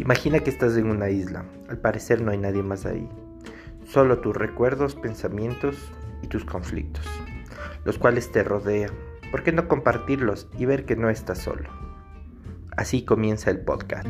Imagina que estás en una isla. Al parecer no hay nadie más ahí. Solo tus recuerdos, pensamientos y tus conflictos, los cuales te rodean. ¿Por qué no compartirlos y ver que no estás solo? Así comienza el podcast.